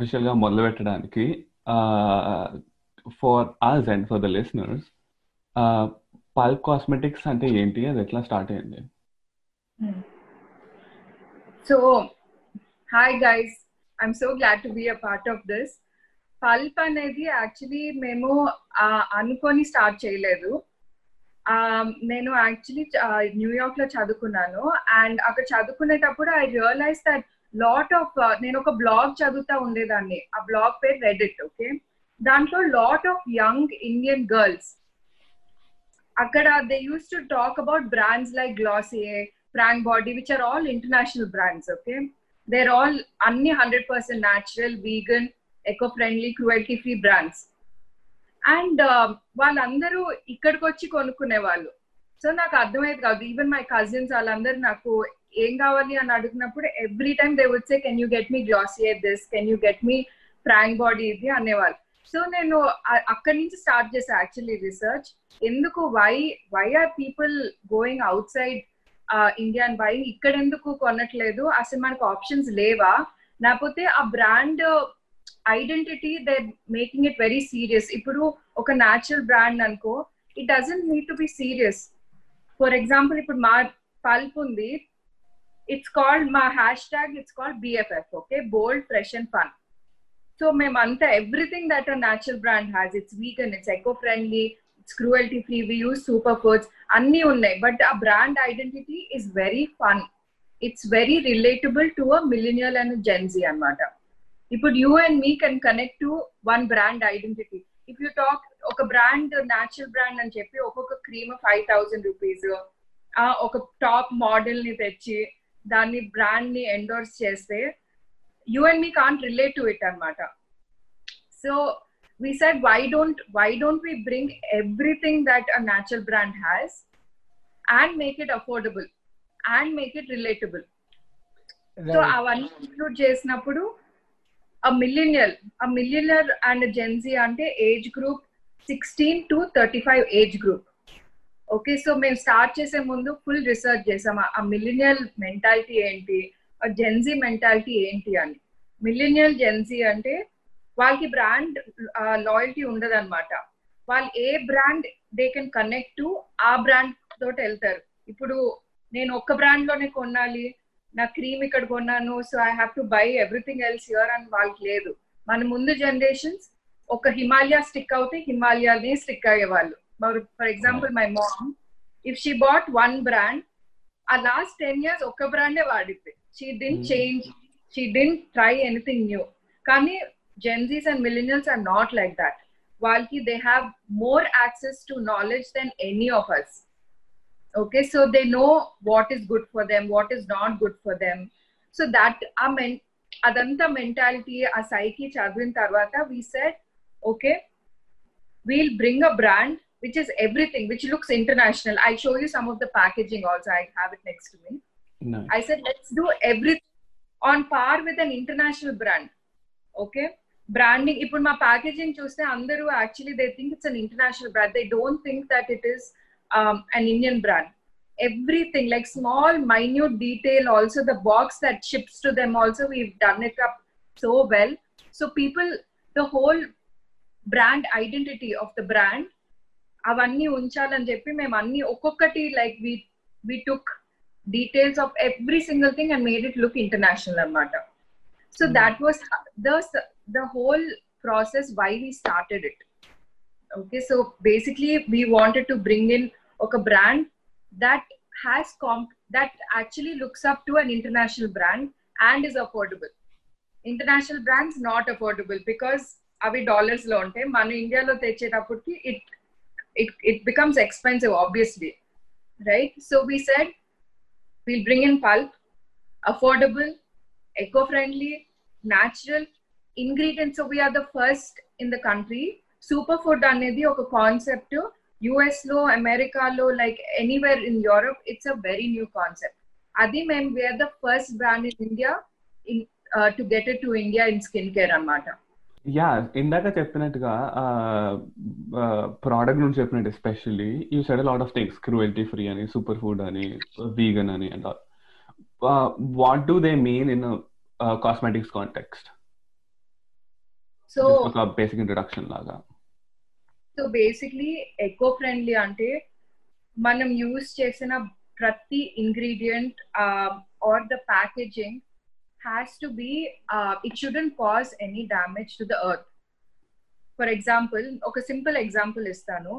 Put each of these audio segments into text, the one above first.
అఫీషియల్గా మొదలు పెట్టడానికి for alls and for the listeners Pulp cosmetics అంటే ఏంటి? అది ఎట్లా స్టార్ట్ అయింది so hi guys I'm so glad to be a part of this Pulp అనేది యాక్చువల్లీ మేము అనుకొని స్టార్ట్ చేయలేదు. నేను యాక్చువల్లీ న్యూయార్క్లో చదువుకున్నాను. అండ్ అక్కడ చదువుకునేటప్పుడు I realize that lot of నేను ఒక బ్లాగ్ చదువుతా ఉండేదాన్ని ఆ బ్లాగ్ పేరు రెడిట్ ఓకే దాంట్లో lot of young Indian girls అక్కడ they use to talk about brands like Glossier Frank Body which are all international brands okay they're all అన్ని hundred percent natural vegan eco friendly cruelty free brands and వాళ్ళందరూ ఇక్కడికి వచ్చి కొనుక్కునే వాళ్ళు so నాకు అర్థమయ్యేది కాదు ఈవెన్ మై కజిన్స్ వాళ్ళందరూ నాకు ఏం కావాలి అని అడిగినప్పుడు every time they would say can you get me Glossier this can you get me Frank Body ఇది? అనేవాళ్ళు. సో నేను అక్కడి నుంచి స్టార్ట్ చేసా యాక్చువల్లీ రీసెర్చ్ ఎందుకు? Why why are people going outside India and buy ఇక్కడ ఎందుకు కొనట్లేదు? అసలు మనకు ఆప్షన్స్ లేవా? లేకపోతే ఆ brand identity they making it very serious ఇప్పుడు ఒక న్యాచురల్ బ్రాండ్ అనుకో it doesn't need to be serious for example ఇప్పుడు మా పల్ప్ ఉంది. ఇట్స్ కాల్డ్ మా hash tag it's called BFF okay bold fresh and fun so మేమంతా everything that a natural brand has its vegan it's eco friendly it's cruelty free we use super foods అన్నీ ఉన్నాయి but ఆ brand identity is very fun it's very relatable to a millennial and Gen Z అనమాట ఇప్పుడు you and me can connect to one brand identity if you talk ఒక brand natural brand అని చెప్పి ఒక్కొక్క cream five thousand rupees ఒక top model ని తెచ్చి దాన్ని బ్రాండ్ ని ఎండోర్స్ చేస్తే you and me can't relate to it అనమాట so we said why don't why don't we bring everything that a natural brand has and make it affordable and make it relatable right. so అవన్నీ include చేసినప్పుడు a millennial a millennial and a gen z అంటే age group sixteen to thirty five age group Okay so మేము start చేసే ముందు full research చేసాం. ఆ millennial mentality ఏంటి? ఆ జెన్జీ మెంటాలిటీ ఏంటి అని. మిలినియల్ జెన్జీ అంటే వాళ్ళకి బ్రాండ్ లాయల్టీ ఉండదు అనమాట వాళ్ళు ఏ brand they can connect to ఆ బ్రాండ్ తోటి వెళ్తారు. ఇప్పుడు నేను ఒక్క బ్రాండ్లోనే కొనాలి నా క్రీమ్ ఇక్కడ కొన్నాను so I have to buy everything else your అని వాళ్ళకి లేదు. మన ముందు జనరేషన్స్ ఒక హిమాలయ స్టిక్ అవుతే హిమాలయాని స్టిక్ అయ్యేవాళ్ళు. for example, my mom, if she bought one brand, our last 10 years, Oka brand She didn't hmm. change, she didn't try anything new. Kani, Gen Zs and millennials are not like that. Walki, they have more access to knowledge than any of us. Okay, so they know what is good for them, what is not good for them. So that our Adanta mentality, our psyche, Chadwin Tarvata, we said, okay, we'll bring a brand which is everything, which looks international. I'll show you some of the packaging also. I have it next to me. Nice. I said, let's do everything on par with an international brand. Okay. Branding, ఇప్పుడు మా packaging చూస్తే అందరూ actually they think it's an international brand they don't think that it is an Indian brand everything like small minute detail also the box that ships to them also we done it up so well so people the whole brand identity of the brand అవన్నీ ఉంచాలని చెప్పి మేము అన్ని ఒక్కొక్కటి like we we took details of every single thing and made it look international అనమాట so that was the the whole process why we started it okay so basically we wanted to bring in ఒక brand that has comp that actually looks up to an international brand and is affordable international brands not affordable because అవి dollars లో ఉంటాయి మన ఇండియాలో తెచ్చేటప్పటికి it it, it becomes expensive, obviously. Right? So we said we'll bring in pulp, affordable, eco friendly, natural ingredients. So we are the first in the country. Superfood అనేది ఒక concept US లో అమెరికాలో like anywhere in Europe it's a very new concept అది మేము wear the first brand in India in to get it to India in skin care అనమాట Yeah ఇందాక చెప్పినట్టుగా product నుంచి చెప్పినట్టు especially you said lot of things cruelty free అని super food అని vegan అని and what do they mean in cosmetics context so ఒక basic introduction లాగా. సో బేసిక్లీ ఎకో ఫ్రెండ్లీ అంటే మనం యూస్ చేసిన ప్రతి ingredient or the packaging has to be it shouldn't cause any damage to the earth for example ఒక simple example ఇస్తాను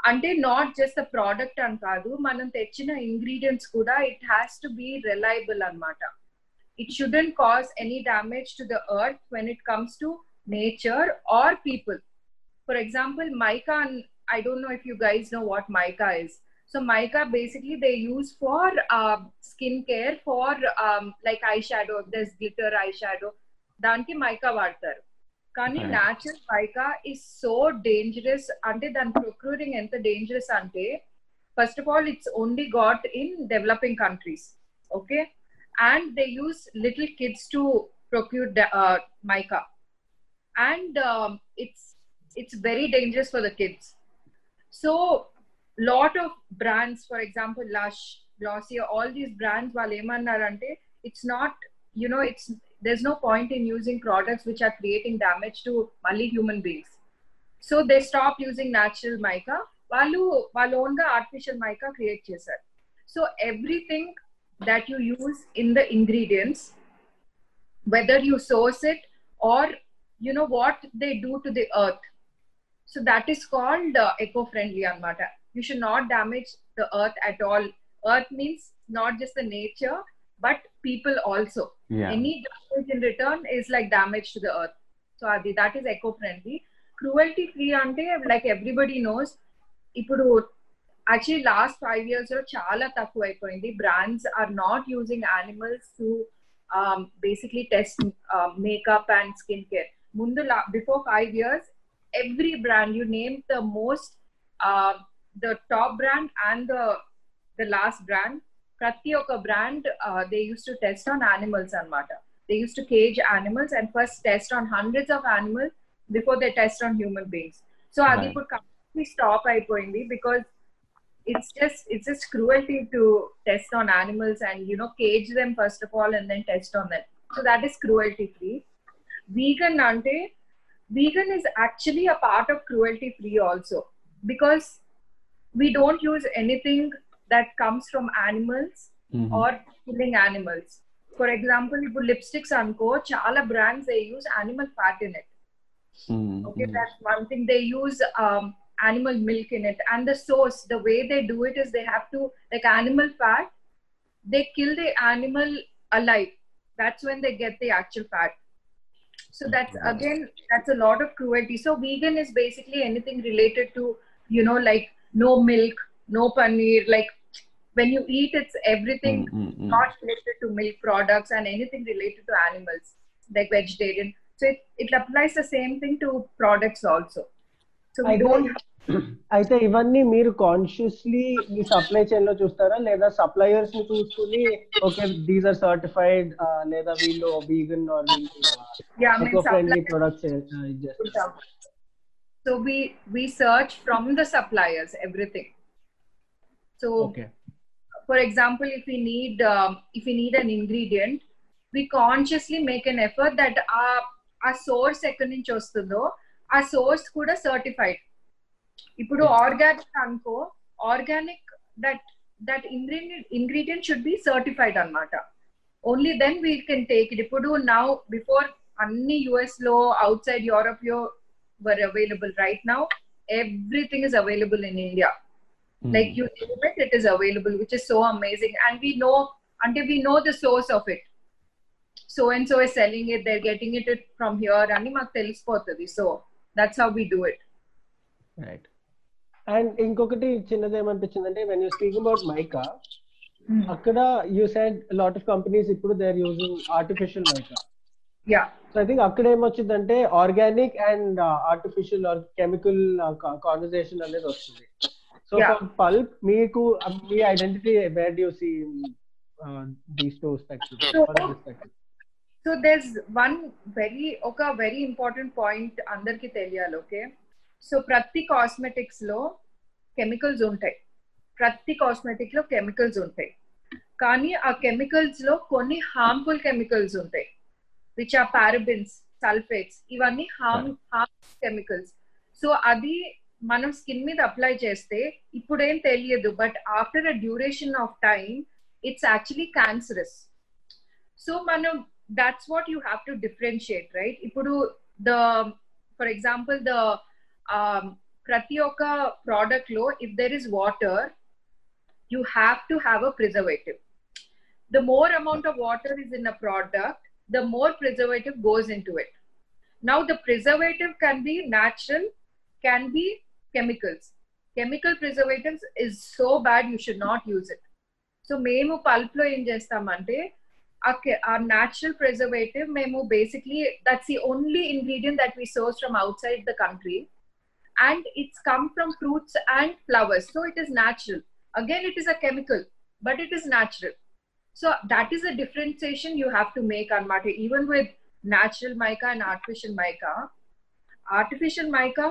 అంటే not just the product అని కాదు మనం తెచ్చిన ఇంగ్రీడియంట్స్ కూడా it has to be reliable అనమాట it shouldn't cause any damage to the earth when it comes to nature or people for example mica and i don't know if you guys know what mica is so mica basically they use for uh, skincare for um, like eyeshadow there's glitter eyeshadow దానికి mica వాడతారు కానీ Okay. Natural mica is so dangerous అంటే దాని procuring ఎంత dangerous అంటే first of all it's only got in developing countries okay and they use little kids to procure mica and it's it's very dangerous for the kids. So, lot of brands, for example, Lush, Glossier, all these brands, while ఏమన్నారంటే it's not, you know, it's there's no point in using products which are creating damage to mali human beings. So they stopped using natural mica. వాళ్ళు వాళ్ళు own గా artificial mica create చేశారు so everything that you use in the ingredients whether you source it or you know what they do to the earth so that is called uh, eco-friendly anmata you should not damage the earth at all earth means not just the nature but people also Yeah. any damage in return is like damage to the earth so adi that is eco-friendly cruelty free ante like everybody knows ఇప్పుడు actually last five years లో చాలా తక్కువ అయిపోయింది brands are not using animals to basically test makeup and skin care ముందు before five years every brand you name the most the top brand and the the last brand ప్రతి ఒక్క brand they use to test on animals అనమాట they use to cage animals and first test on hundreds of animals before they test on human beings so అది Right. ఇప్పుడు completely stop అయిపోయింది because it's just it's just cruelty to test on animals and you know cage them first of all and then test on them so that is cruelty free vegan ante vegan is actually a part of cruelty free also because we don't use anything that comes from animals mm-hmm. or killing animals. For example, if lipsticks anko, chala brands they use animal fat in it. Mm-hmm. Okay, mm-hmm. that's one thing. They use um, animal milk in it, and the source, the way they do it is they have to like animal fat. They kill the animal alive. That's when they get the actual fat. So that's again that's a lot of cruelty. So vegan is basically anything related to you know like no milk, no paneer. Like when you eat, it's everything Mm, mm, mm. not related to milk products and anything related to animals like vegetarian so it, it applies the same thing to products also so we I don't అయితే ఇవన్నీ మీరు consciously మీ supply chain లో చూస్తారా లేదా suppliers ని చూసుకుని okay these are certified లేదా వీళ్ళు vegan are yeah I mean, eco friendly suppliers products put out. so we we search from the suppliers everything so okay for example if we need um, if we need an ingredient we consciously make an effort that our ఆ source ఎక్కడి నుంచి వస్తుందో ఆ source కూడా certified ఇప్పుడు Yeah. Organic అనుకో organic that that ingredient ingredient should be certified అన్నమాట only then we can take it ఇప్పుడు నౌ బిఫోర్ అన్ని యుఎస్ లో అవుట్ సైడ్ యూరోప్ లో వర్ available right now everything is available in India Mm. like you name it it is available which is so amazing and we know until we know the source of it so and so is selling it they're getting it from here and మాకు తెలిసిపోతుంది so that's how we do it right and ఇంకొకటి చిన్నది ఏమనిపించింది అంటే when you speak about mica అక్కడ you said lot of companies ఇప్పుడు they are using artificial mica yeah. So I think అక్కడ ఏమొచ్చిందంటే organic and artificial or chemical conversation అనేది వస్తుంది. So. Pulp మీకు uh, me identity where you see these two so there's one very ఒక very important point అందరికి తెలియాలి okay so ప్రతి కాస్మెటిక్స్లో chemicals ఉంటాయి. ప్రతి కాస్మెటిక్లో కెమికల్స్ ఉంటాయి. కానీ ఆ కెమికల్స్లో కొన్ని హార్మ్ఫుల్ కెమికల్స్ ఉంటాయి. విచ్ ఆర్ పారబిన్స్ సల్ఫేట్స్ ఇవన్నీ హార్మ్ హార్మ్ కెమికల్స్ సో అది మనం స్కిన్ మీద అప్లై చేస్తే ఇప్పుడేం తెలియదు but after a duration of time it's actually cancerous so మనం that's what you have to differentiate right ఇప్పుడు ద ఫర్ ఎగ్జాంపుల్ ద ప్రతి ఒక్క ప్రోడక్ట్ లో if there is water you have to have a preservative the more amount of water is in a product the more preservative goes into it. Now, the preservative can be natural, can be chemicals. Chemical preservatives is so bad, you should not use it. So మేము pulp లో ఏం చేస్తామంటే ఆ natural preservative మేము basically that's the only ingredient that we source from out side the country and it's come from fruits and flowers so it is natural again it is a chemical but it is natural So that is a differentiation you have to make on mica, even with natural mica and artificial mica. Artificial mica,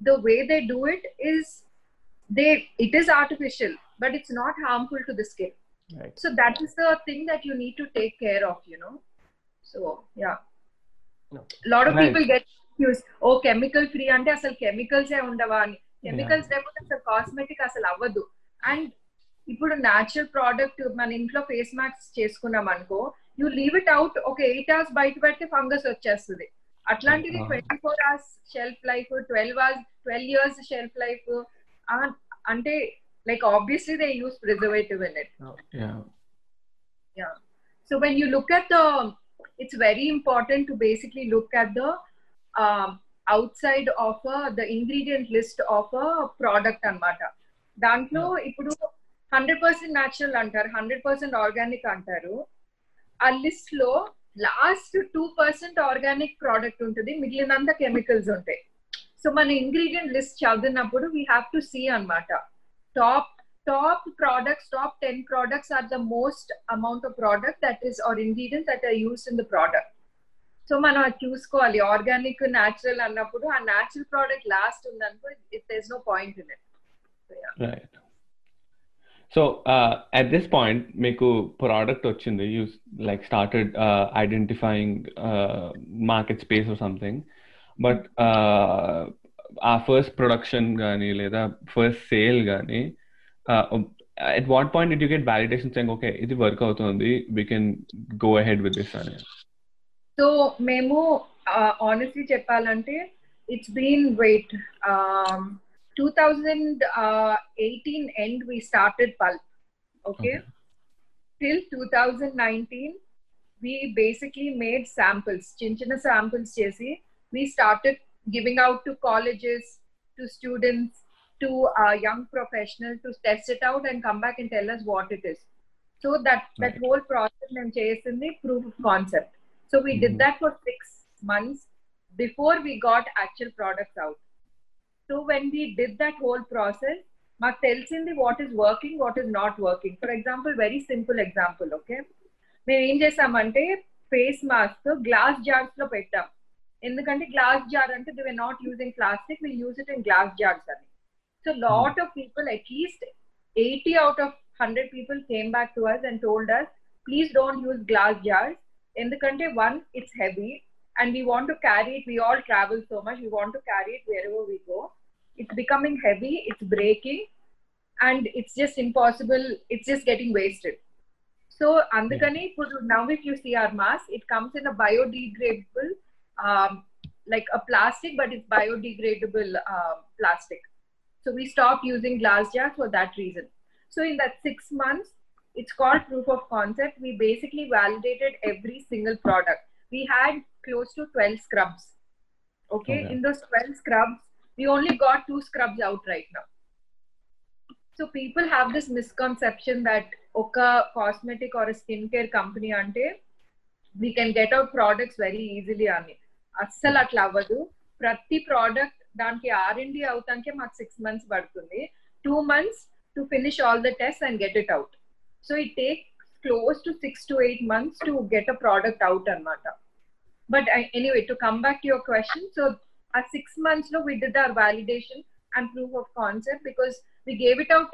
the way they do it is they it is artificial, but it's not harmful to the skin. Right. So that is the thing that you need to take care of, you know. So yeah. No. A lot of Right. people get confused. Oh, chemical free అంటే అసలు chemicals ఏ ఉండవా అని chemicals లేకపోతే అసలు cosmetic అసలు అవ్వదు and ఇప్పుడు natural product మన ఇంట్లో ఫేస్ మాస్క్ చేసుకున్నాం అనుకో యూ లీవ్ ఇట్ అవుట్ ఒక ఎయిట్ అవర్స్ బయట పెడితే ఫంగస్ వచ్చేస్తుంది. అట్లాంటిది. Twenty four hours shelf life twelve hours twelve years shelf life అంటే like obviously they use preservative in it you look at the it's very important to basically look at the um, outside of a, the ingredient list of a product అన్నమాట. దాంట్లో ఇప్పుడు hundred percent natural అంటారు hundred percent organic అంటారు. ఆ లిస్ట్లో last two percent organic product ఉంటుంది మిగిలినంత chemicals ఉంటాయి. సో మన ఇంగ్రీడియంట్ లిస్ట్ చదివినప్పుడు వీ హ్యావ్ టు సీ అన్నమాట. Top top products top ten products are the most amount of product that is are ingredient that are use in the product so మనం అది చూసుకోవాలి. Organic natural అన్నప్పుడు ఆ natural product last ఉందనుకో it does no point in it so at this point మీకు product వచ్చింది. You like started identifying market space or something but ఆ first production కానీ లేదా ఫస్ట్ సేల్ కానీ at what point it you get validation saying okay ఇది work అవుతుంది. We can go ahead with this అని? So మేము uh, honestly చెప్పాలంటే it's been wait 2018 end we started pulp okay, okay. till 2019 we basically made samples chinchina samples chesi. We started giving out to colleges to students to uh, young professionals to test it out and come back and tell us what it is. So that that whole process and chase in the proof of concept. So we mm-hmm. did that for 6 months before we got actual products out. so when we did that whole process మాకు తెలిసింది what is working what is not working for example very simple example okay మేము ఏం చేసామంటే face mask glass jars లో పెట్టాం ఎందుకంటే glass jar అంటే they not using plastic will use it in glass jars అని so lot of people at least eighty out of hundred people came back to us and told us please don't use glass jars ఎందుకంటే one it's heavy and we want to carry it we all travel so much we want to carry it wherever we go it's becoming heavy, it's breaking, and it's just impossible, it's just getting wasted. So, Andakani, now if you see our mask, it comes in a biodegradable, um, like a plastic, but it's biodegradable um, plastic. So, we stopped using glass jars for that reason. So, in that six months, it's called proof of concept. We basically validated every single product. We had close to 12 scrubs. Okay, Okay. in those 12 scrubs, we only got two scrubs out right now. So people have this misconception that oka cosmetic or a skincare company ante we can get out products very easily అని అస్సలు అట్లా అవ్వదు ప్రతి product దానికి are and D అవుతానికే మాకు six months పడుతుంది two months to finish all the test and get it out so it take close to six to eight months to get a product out అనమాట but anyway to come back to your question so ఆ six months లో we did our validation and proof of concept because we gave it out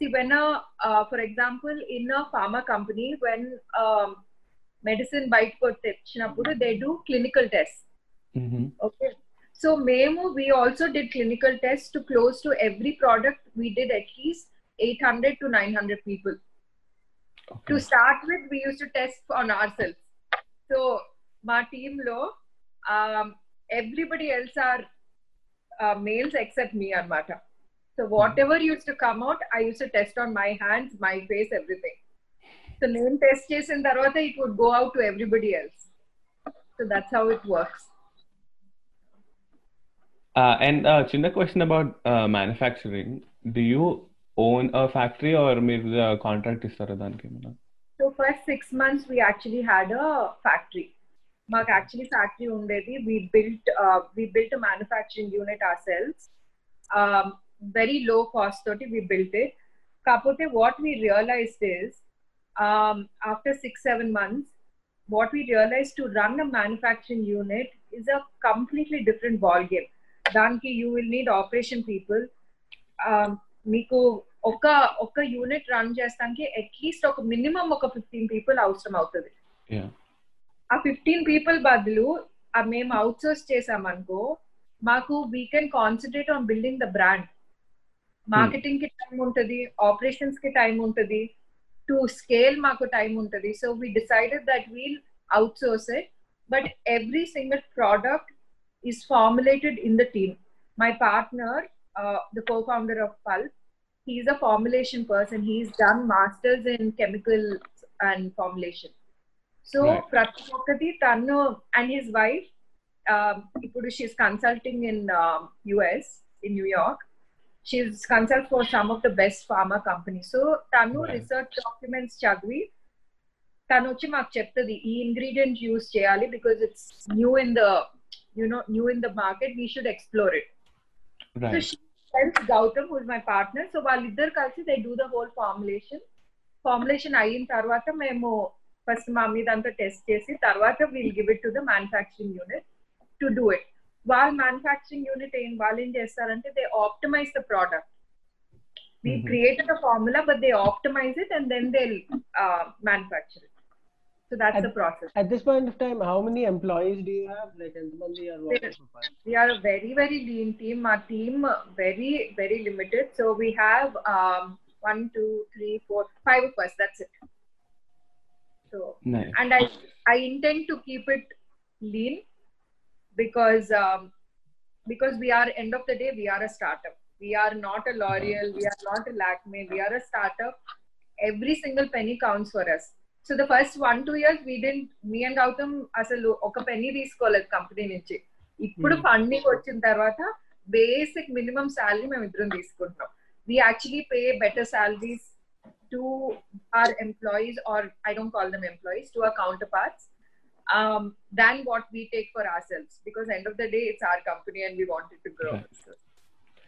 see when a uh, for example in a pharma company when um, medicine బయటకు తెచ్చినప్పుడు they do clinical test Mhm. Okay so మేము we also did clinical test to close to every product we did at least eight hundred to nine hundred people to Okay. Start with we use to test on our self so మా team లో everybody else are males except మీ అన్నమాట so what ever use to come out I use to test on my hands my face everything so నేను test చేసిన తర్వాత it would go out to everybody else so that's how it works Uh, and uh, చిన్న question about uh, manufacturing. Do you own a factory or మీరు contract ఇస్తారా దానికి ఏమైనా so first six months we actually had a factory మాకు actually factory ఉండేది we built we built manufacturing unit or cells very low cost తోటి we built it కాకపోతే what we realised is after six seven months what we realise to run a manufacturing unit is a completely different ball game దానికి you will need operation people మీకు ఒక ఒక unit run చేస్తానికి at least ఒక minimum ఒక fifteen people అవసరం అవుతుంది Yeah. ఆ ఫిఫ్టీన్ పీపుల్ బదులు మేము అవుట్ సోర్స్ చేసామనుకో మాకు we can concentrate on building the brand మార్కెటింగ్కి time ఉంటుంది ఆపరేషన్స్కి టైం ఉంటుంది టు స్కేల్ మాకు టైం ఉంటుంది. So we decided that we'll outsource it but every single product is formulated in the team my partner the co founder of Pulp he's a formulation person he's done masters in chemical and formulation So Right. ప్రతి ఒక్కటి తను and his wife ఇప్పుడు she's consulting in US in New York she's consult for some of the best pharma company so తను Right. Research documents చదివి తను వచ్చి మాకు చెప్తుంది ఈ ఇంగ్రీడియంట్ యూస్ చేయాలి because it's new in the you know new in the market we should explore it so Right. she tells Gautam, who is my partner. So వాళ్ళిద్దరు కలిసి they do the whole formulation formulation అయిన తర్వాత మేము first మా మీద అంతా test చేసి తర్వాత we'll give it to the manufacturing unit to do it వాళ్ళ మ్యానుఫ్యాక్చరింగ్ యూనిట్ ఏం వాళ్ళు ఏం చేస్తారంటే they optimize the product we Mhm. created a formula but they optimize it and then they'll uh, manufacture it so that's And- the process At this point of time, how many employees do you have? Like, ఎంతమంది are working for Pulp? we are a very very lean team our team uh, very very limited so we have um one two three four five of us that's it so Nice. and i i intend to keep it lean because um because we are end of the day we are a startup we are not a l'oreal we are not a lakme we are a startup every single penny counts for us so the first one two years we didn't me and Gautam అసలు ఒక Penney తీసుకోలేదు company నుంచి ఇప్పుడు Hmm. Funding వచ్చిన తర్వాత basic minimum salary మేము ఇద్దరం తీసుకుంటున్నాం we actually pay better salaries to our employees, or I don't call them employees, to our counterparts, um, than what we take for ourselves. Because end of the day, it's our company and we want it to grow. Right.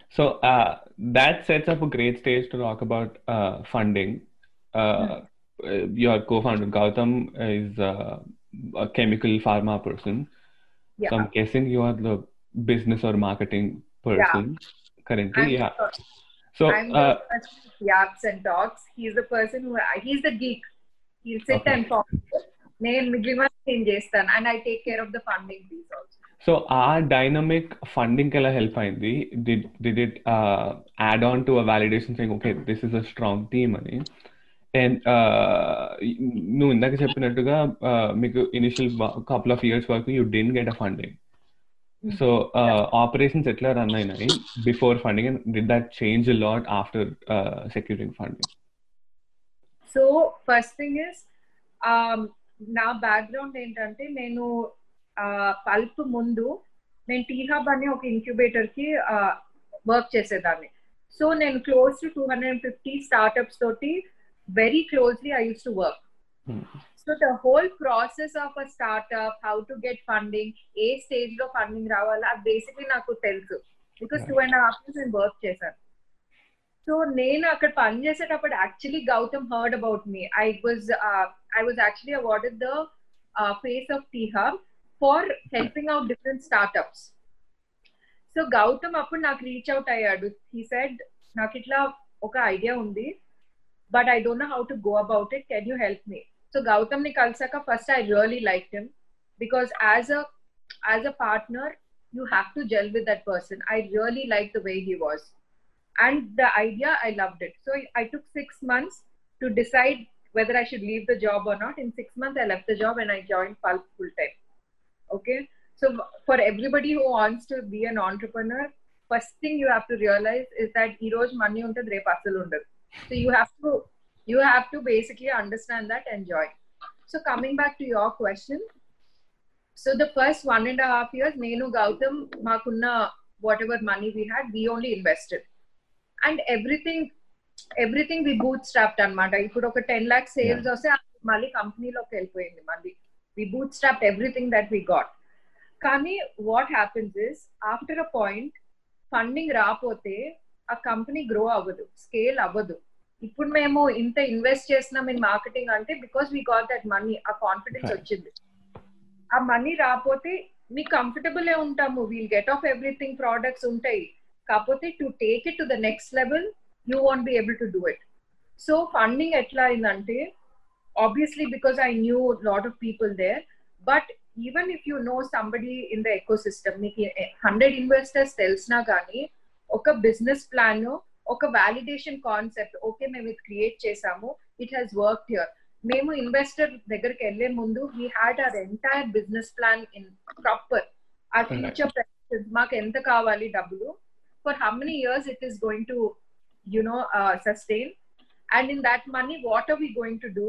So, uh, that sets up a great stage to talk about uh, funding. Uh, mm-hmm. Your co-founder Gautam is uh, a chemical pharma person. Yeah. So I'm guessing you are the business or marketing person yeah. currently. I'm yeah. Sure. So I'm the uh, person who yaps and talks. He's the person who he's the geek. He'll sit Okay. and talk. నేను మిగిలిన నేను చేస్తాను and I take care of the funding piece also so our dynamic funding ఎలా help అయింది did did it uh, add on to a validation saying okay this is a strong team అని and నువ్వు ఇందాక చెప్పినట్టుగా uh, మీకు initial couple of years వరకు you didn't get a funding so operations ఎట్లా run అయినాయి? Before funding and did that change lot after securing funding so first thing is నా background ఏంటంటే నేను పల్ప్ ముందు నేను టీ హబ్ అనే ఒక ఇంక్యుబేటర్కి వర్క్ చేసేదాన్ని. సో నేను close to two hundred and fifty startups తోటి very closely I use to work so the whole process of a startup how to get funding A stage లో funding రావాలో అది basically నాకు తెలుసు because two and half years నేను work చేశాను so నేను అక్కడ పని చేసేటప్పుడు actually Gautam heard about me I was I was actually awarded the face of T hub for helping out different startups so Gautam అప్పుడు నాకు రీచ్ అవుట్ అయ్యాడు హీ సెడ్ నాకు ఇట్లా ఒక ఐడియా ఉంది but I don't know how to go about it can you help me so Gautam ని కలిసాక first I really like him because as a as a partner you have to gel with that person I really like the way he was and the idea i loved it so i took six months to decide whether i should leave the job or not in six months i left the job and i joined pulp full time okay so for everybody who wants to be an entrepreneur first thing you have to realize is that heroes money untad repu asalu undadu so you have to you have to basically understand that and join so coming back to your question so the first one and a half years nenu gautam makunna whatever money we had we only invested and everything everything we booth stopped అనమాట ఇప్పుడు ఒక ten lock sales వస్తే మళ్ళీ కంపెనీలోకి వెళ్ళిపోయింది మళ్ళీ వి booth stopped everything that we got కానీ what happens is after a point funding రాపోతే ఆ company grow అవ్వదు స్కేల్ అవ్వదు ఇప్పుడు మేము ఇంత ఇన్వెస్ట్ చేసినాం ఇన్ మార్కెటింగ్ అంటే because we got that money ఆ కాన్ఫిడెన్స్ వచ్చింది ఆ మనీ రాపోతే మీకు కంఫర్టబుల్ ఉంటాము we'll get of everything products ఉంటాయి కాకపోతే to take it to the next level you want be able to do it so funding ఎట్లా అయిందంటే obviously because I knew lot of people there but even if you know somebody in the ecosystem మీకు hundred investors తెలిసినా కానీ ఒక business plan ఒక validation concept okay మేము ఇది create చేసాము ఇట్ హ్యాస్ వర్క్ హియర్ మేము ఇన్వెస్టర్ దగ్గరికి వెళ్లే ముందు we had our entire business plan in proper ఆ ఫ్యూచర్ మాకు ఎంత కావాలి డబ్బులు for how many years it is going to you know uh, sustain and in that money what are we going to do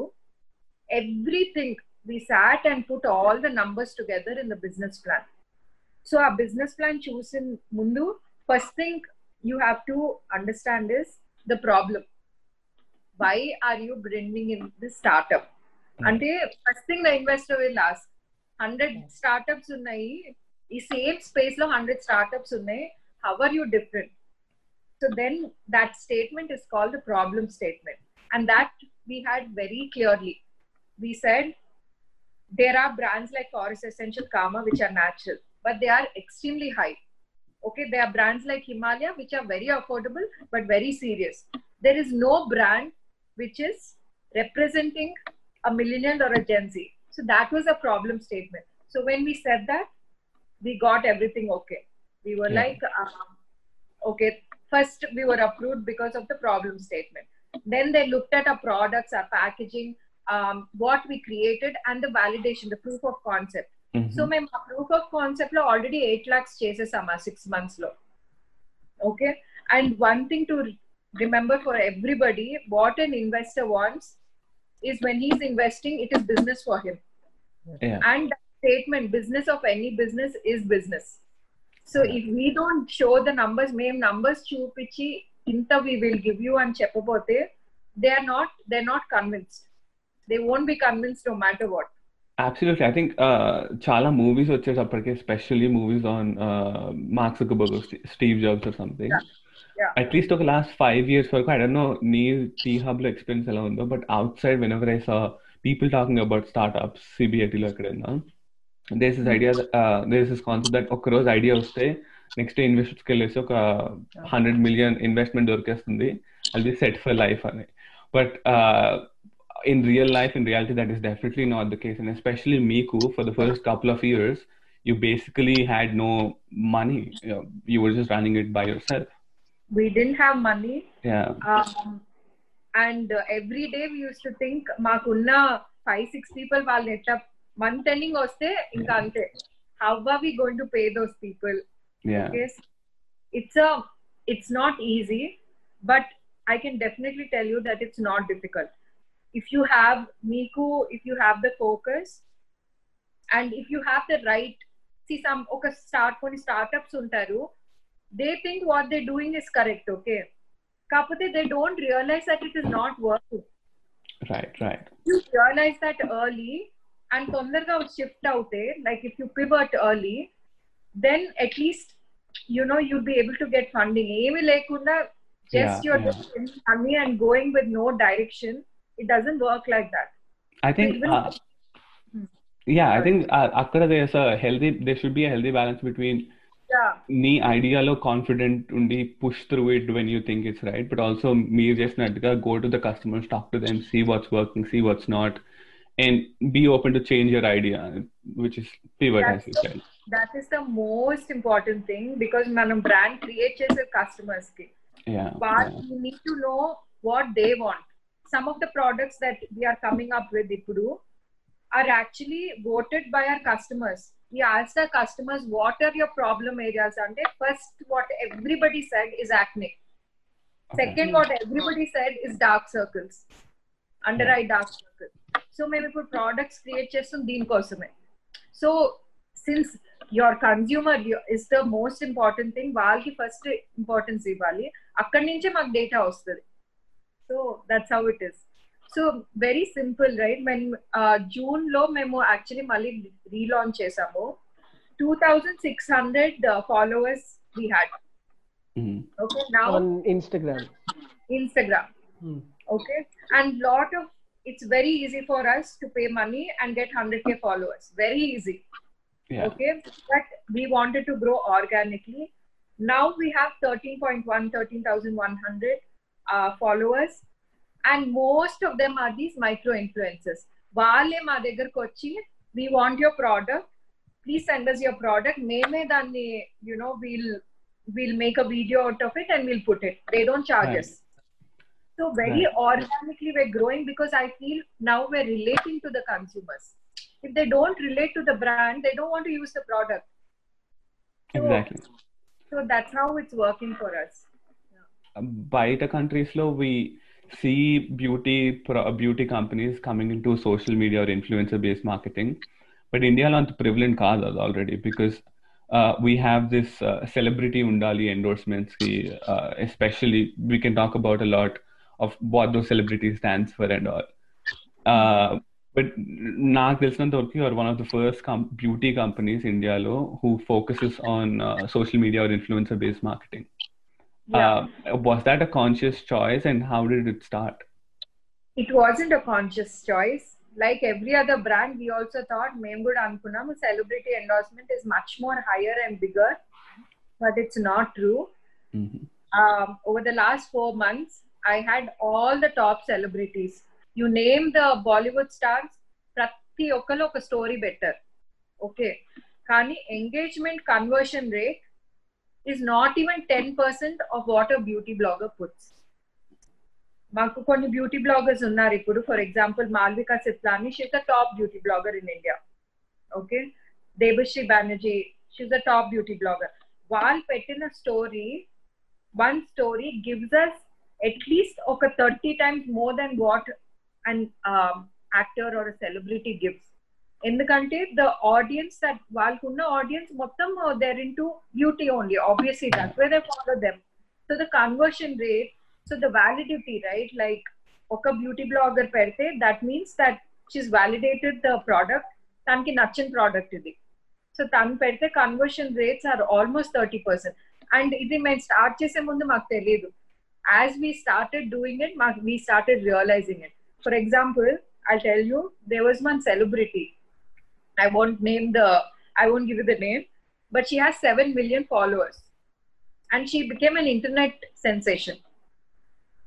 everything we sat and put all the numbers together in the business plan so our business plan chosen mundu first thing you have to understand is the problem. Why are you bringing in the startup? Hmm. And the first thing the investor will ask 100 hmm. startups in the same space, 100 startups in the how are you different? So then that statement is called the problem statement. And that we had very clearly. We said there are brands like Forest Essential Kama, which are natural, but they are extremely high okay there are brands like himalaya which are very affordable but very serious. There is no brand which is representing a millennial or a gen z. So that was a problem statement. So when we said that we got everything okay. We were Yeah. like um, okay first we were approved because of the problem statement. Then they looked at our products our packaging um, what we created and the validation the proof of concept so మేము ఆ proof of concept లో already eight lakhs చేసేసాం ఆ six months లో okay and one thing to remember for everybody what an investor wants is when he's investing it is business for him yeah and that statement business of any business is business so Yeah. if we don't show the numbers మేము numbers చూపించి ఇంత we will give you అని చెప్పబోతే they are not they're not convinced they won't be convinced no matter what Absolutely. I think uh, చాలా movies వచ్చేటప్పటికి especially movies on Mark Zuckerberg Steve Jobs or something. At least ఒక last five years వరకు I don't know నీ T హబ్లో experience ఎలా ఉందో but outside whenever I saw people talking about startups సిబిఐటీలో ఎక్కడైనా this is idea this is concept that ఒక రోజు idea వస్తే నెక్స్ట్ ఇన్వెస్టర్స్కి వెళ్ళేసి ఒక హండ్రెడ్ మిలియన్ ఇన్వెస్ట్మెంట్ దొరికేస్తుంది. అది సెట్ ఫర్ లైఫ్ అని. But in real life, in reality, that is definitely not the case. And especially Miku, for the first couple of years, you basically had no money. You, know, you were just running it by yourself. we didn't have money Yeah. um, and uh, every day we used to think మాకున్న five six people వాళ్ళని ఎట్లా month ending వస్తే ఇంకా అంతే how are we going to pay those people Yeah. yes it's a it's not easy but i can definitely tell you that it's not difficult if you have miku if you have the focus and if you have the right see some ఒక start కొన్ని startups ఉంటారు they think what they doing is correct okay కాకపోతే they don't realise that it is not working Right, right. you realize that early and తొందరగా shift అవుతే like if you పివర్ట్ early then at least you know you'd be able to get funding ఏమి లేకుండా just Yeah, your yeah. Money and going with no direction it doesn't work like that I think, even- uh, Hmm. yeah, I Sorry. think uh, akkada there's a healthy, there should be a healthy balance between yeah నీ ఐడియాలో confident ఉండి push through it when you think it's right but also మీరు చేసినట్టుగా go to the customers talk to them see what's working see what's not and be open to change your idea which is pivot as That's you the- said that is the most important thing because మనం brand create చేసే customers కి yeah, but yeah. we need to know what they want. Some of the products that we are coming up with Ipudu are actually voted by our customers. We asked our customers, what are your problem areas? And they- first, what everybody said is acne. Okay. Second, what everybody said is dark circles, under eye dark circles. So మేము ఇప్పుడు products create చేస్తాం దీనికోసమే so since your consumer is the most important thing వాళ్ళకి first importance ఇవ్వాలి అక్కడి నుంచే మాకు data వస్తుంది so that's how it is so very simple right మేము జూన్ లో మేము యాక్చువల్లీ మళ్ళీ రీలాంచ్ చేసాము two thousand six hundred followers we had Mhm. Okay now on Instagram. Instagram Hmm. okay and lot of it's very easy for us to pay money and get 100k followers very easy yeah okay but we wanted to grow organically now we have 13.1 13100 uh, followers and most of them are these micro influencers వాళ్ళే మా దగ్గరకు వచ్చి we want your product please send us your product మేమే దాన్ని you know we'll we'll make a video out of it and we'll put it they don't charge Right. us so very Right. organically we're growing because I feel now we're relating to the consumers. If they don't relate to the brand, they don't want to use the product. So, exactly బయట countries లో వి see beauty beauty companies coming in to social media or influencer based marketing but ఇండియాలో అంత prevalent కాదు అది already because we have this celebrity ఉండాలి endorsements కి especially we can talk about a lot of what though celebrity stands for and all but నాకు తెలిసినంత వరకు you're one of the first beauty companies ఇండియాలో who focuses on social media or influencer based marketing Yeah. uh, was that a conscious choice and how did it start it wasn't a conscious choice. Like every other brand, we also thought మేము కూడా అనుకున్నాము celebrity endorsement is much more higher and bigger, but it's not true. Mhm. um, over the last four months, I had all the top celebrities. You name the Bollywood stars, ప్రతి ఒక్కరు ఒక story better okay కానీ engagement conversion rate is not even 10% of what a beauty blogger puts. మాకు కొన్ని beauty bloggers ఉన్నారు ఇప్పుడు for example Malvika Sitlani she's the top beauty blogger in India okay Debasree Banerjee she's the top beauty blogger వాళ్ళు పెట్టిన story one story gives us at least ఒక thirty times more than what and actor or celebrity gives ఎందుకంటే the audience that వాళ్ళకున్న audience మొత్తం there into beauty only obviously that way they follow them so the conversion rate so the validity right like ఒక beauty blogger పెడితే that means that she's validated the product తనకి నచ్చిన product ఇది so తను పెడితే conversion rates are almost thirty percent and ఇది మేము start చేసే ముందు మాకు తెలియదు as we started doing it మాకు we started realizing it for example I tell you they was one celebrity I won't name the I won't give the name but she has seven million followers and she became an internet sensation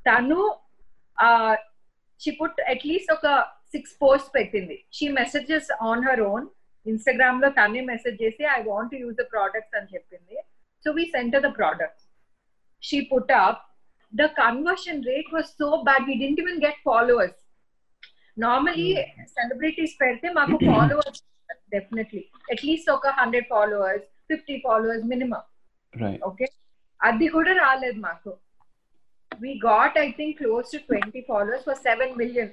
తను she put at least ఒక six post పెట్టింది she messages on her own Instagram లో తనే message చేసి I want use the products అని చెప్పింది so we centre the products she put up the conversion rate was so bad we didn't even get followers normally celebrities పెడితే మాకు followers definitely at least ఒక hundred followers fifty followers minimum right okay అది కూడా రాలేదు మాకు we got i think close to 20 followers for 7 million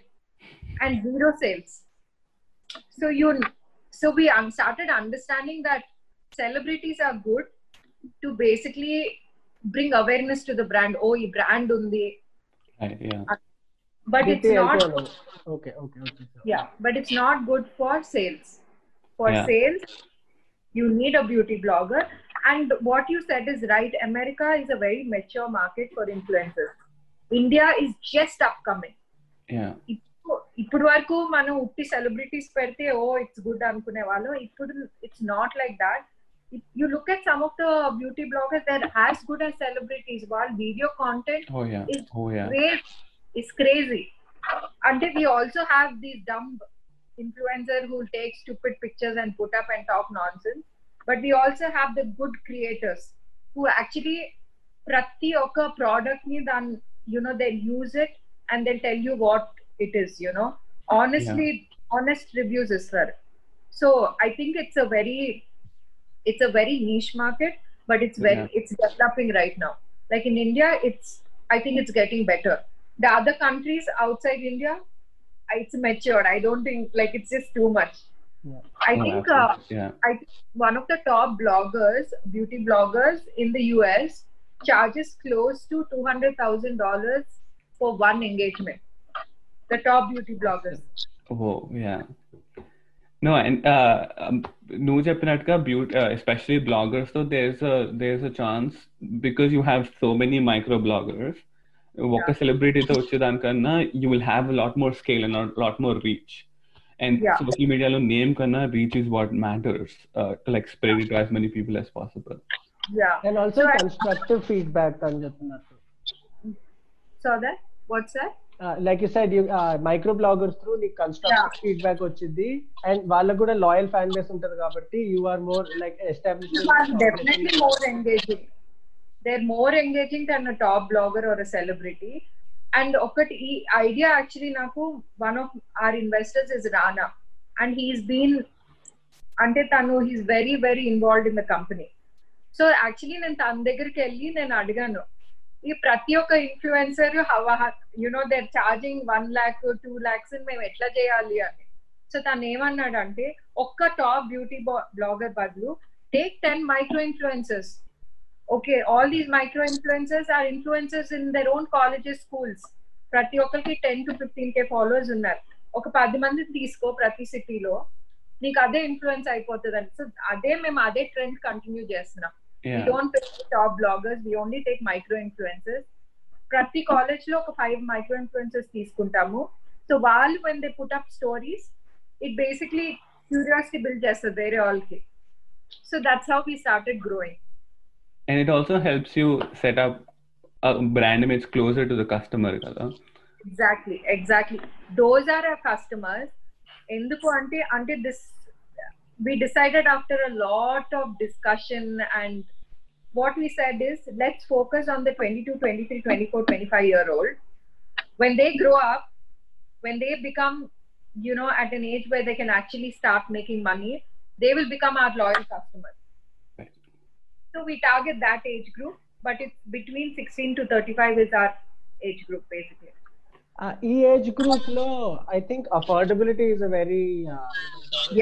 and zero sales so you so we un- started understanding that celebrities are good to basically bring awareness to the brand oh ఈ brand ఉంది right yeah but it's Beauty not and Okay, okay, okay. sir. yeah but it's not good for sales for Yeah. sales you need a beauty blogger and what you said is right america is a very mature market for influencers india is just upcoming yeah ఇప్పుడు ఇప్పుడు వరకు మనం ఉట్టి celebrities పెడితే oh it's good అనుకునే వాళ్ళం ఇప్పుడు it's not like that you look at some of the beauty bloggers there as good as celebrities వాళ్ళ video content oh yeah It's oh yeah great is crazy. Until we also have these dumb influencer who take stupid pictures and put up and talk nonsense. But we also have the good creators who actually prati oka product ni then you know they'll use it and they'll tell you what it is, you know. Honestly, honest reviews is sir. So I think it's a very it's a very niche market, but it's very it's developing right now. Like in India, it's I think it's getting better. The other countries outside India, it's matured. I don't think like it's just too much. Yeah. I no, think uh, yeah. I one of the top bloggers, beauty bloggers in the US, charges close to two hundred thousand dollars for one engagement. The top beauty bloggers. Oh yeah. No, and uh, um, no Japanatka, beauty, uh, especially bloggers. So there's a there's a chance because you have so many micro bloggers ఒక సెలబ్రిటీతో వచ్చేదానికన్నా you will have lot more scale and lot more reach and. Social మీడియాలో name కన్నా reach is what matters to like spread it as many people as possible. And also constructive feedback అని చెప్తున్నారు? Like you side micro bloggers through నీకు constructive feedback వచ్చింది and వాళ్ళకు కూడా loyal fan base ఉంటది కాబట్టి you are more like establish. They're more engaging than a top blogger or a celebrity. And ఒకటి ఈ ఐడియా యాక్చువల్లీ నాకు one of our investors is Rana and he's been అంటే తను he's very very involved in the company so actually నేను తన దగ్గరికి వెళ్ళి నేను అడిగాను. ఈ ప్రతి ఒక్క influencer you know they're charging one lakh two lakhs మేము ఎట్లా చేయాలి అని. సో తను ఏమన్నాడు అంటే ఒక్క టాప్ బ్యూటీ బ్లాగర్ బదులు take ten micro influencers Okay, all these micro influencers are influencers in their own colleges, schools. ప్రతి ఒక్కరికి ten to fifteen K followers ఉన్నారు ఒక పది మందిని తీసుకో ప్రతి సిటీలో నీకు అదే ఇన్ఫ్లుయెన్స్ అయిపోతుంది అని సో అదే మేము అదే ట్రెండ్ కంటిన్యూ చేస్తున్నాం we Yeah. don't take top bloggers we only take micro influencers ప్రతి కాలేజ్ లో ఒక ఫైవ్ మైక్రో ఇన్ఫ్లుయెన్సర్స్ తీసుకుంటాము సో వాళ్ళు when they put up stories it basically curiosity build చేస్తుంది వేరే వాళ్ళకి so that's how we started growing And it also helps you set up a brand image closer to the customer కదా exactly exactly those are our customers ఎందుకు అంటే అంటే this we decided after a lot of discussion and what we said is let's focus on the 22 23 24 25 year old when they grow up when they become you know at an age where they can actually start making money they will become our loyal customers Right. so we target that age group but it's between 16 to 35 is our age group basically ఈ age group లో I think affordability is a very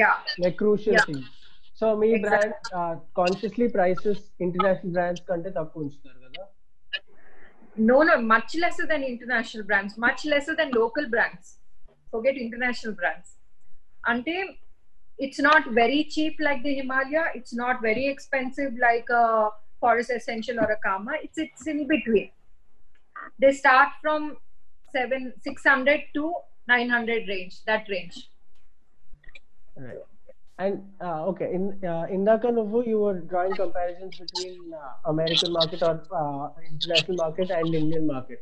yeah like crucial Yeah. Thing so me Exactly. Brand consciously prices international brands కంటే తక్కువ ఉంచుతారు కదా No, no, much lesser than international brands, much lesser than local brands. Forget international brands. Ante, it's not very cheap like the Himalaya. It's not very expensive like a Forest Essential or a Kama. It's it's in between. They start from seven six hundred to nine hundred range. That range. Right. And uh, okay, in uh, in the Kanuvu, you were drawing comparisons between uh, American market or uh, international market and Indian market.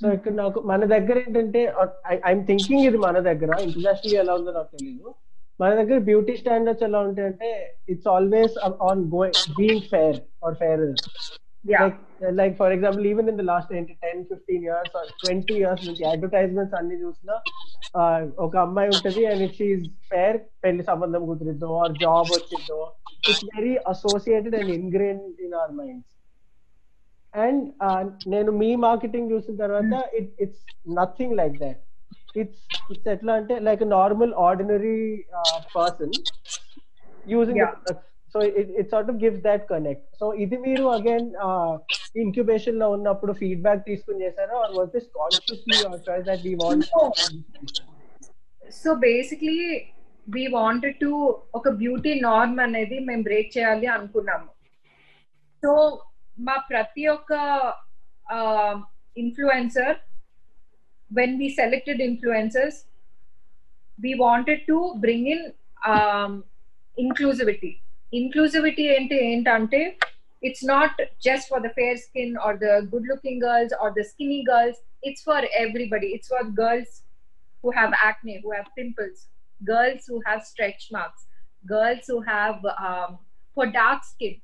So ఇక్కడ hmm. నాకు మన దగ్గర ఏంటంటే uh, I'm thinking ఇది మన దగ్గర international ఎలా ఉందో నాకు తెలియదు మన దగ్గర బ్యూటీ స్టాండర్డ్స్ ఎలా ఉంటాయంటే it's always on going being fair or fair Yeah. like like for example even in the last 10 10 15 years or 20 years నుంచి అడ్వర్టైజ్మెంట్స్ అన్ని చూసినా ఆ, ఒక అమ్మాయి ఉంటది అండ్ ఇఫ్ షీఈ్ ఫేర్ పెళ్లి సంబంధం కుదిరిద్దో ఆర్ జాబ్ వచ్చిద్దో it's very associated and ingrain in our minds and నేను మీ మార్కెటింగ్ చూసిన తర్వాత it it's nothing like that it's it's ఎట్లా అంటే like normal ordinary person using. So it sort of gives that connect so ఇది మీరు again ఇంక్యుబేషన్లో ఉన్నప్పుడు ఫీడ్బ్యాక్ తీసుకుని చేశారా? Or was this consciously our choice that we want so basically we wanted to ఒక beauty norm అనేది మేము break చేయాలి అనుకున్నాము. సో మా ప్రతి ఒక్క influencer when we selected influencers, we wanted to bring in um, inclusivity. Inclusivity ante it's not just for the fair skin or the good looking girls or the skinny girls. It's for everybody. It's for girls who have acne, who have pimples, girls who have stretch marks, girls who have um, for dark skin.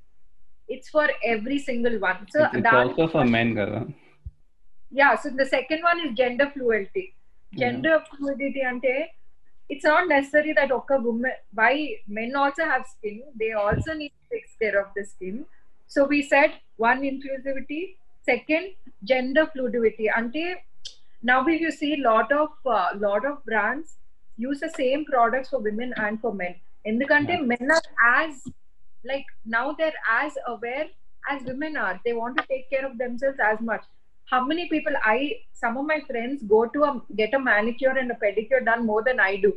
It's for every single one. So it's, it's also for men, girl yeah so the second one is gender fluidity gender fluidity ante it's not necessary that okay woman why men also have skin they also need to take care of the skin so we said one inclusivity second gender fluidity ante now if you see lot of uh, lot of brands use the same products for women and for men ఎందుకంటే Yeah. men are as like now they're as aware as women are they want to take care of themselves as much how many people i some of my friends go to a, get a manicure and a pedicure done more than i do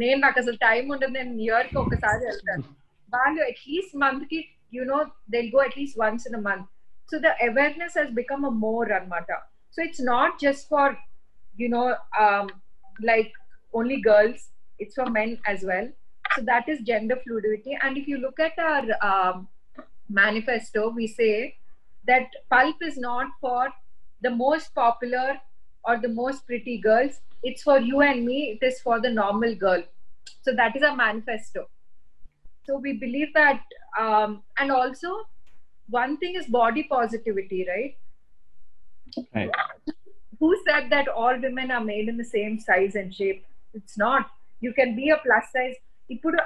నేను నాకు అసలు time ఉండదు నేను year కి ఒకసారి వెళ్తాను వాళ్ళు at least month కి you know they go at least once in month so the awareness Hess become a more అనమాట so it's not just for you know like only girls it's for men as well so that is gender ఫ్లూడివిటీ and if you look at our manifesto we say that pulp is not for the most popular or the most pretty girls. It's for you and me. It is for the normal girl. So that is a manifesto. So we believe that, um, and also one thing is body positivity, right? Right. Who said that all women are made in the same size and shape? It's not. You can be a plus size.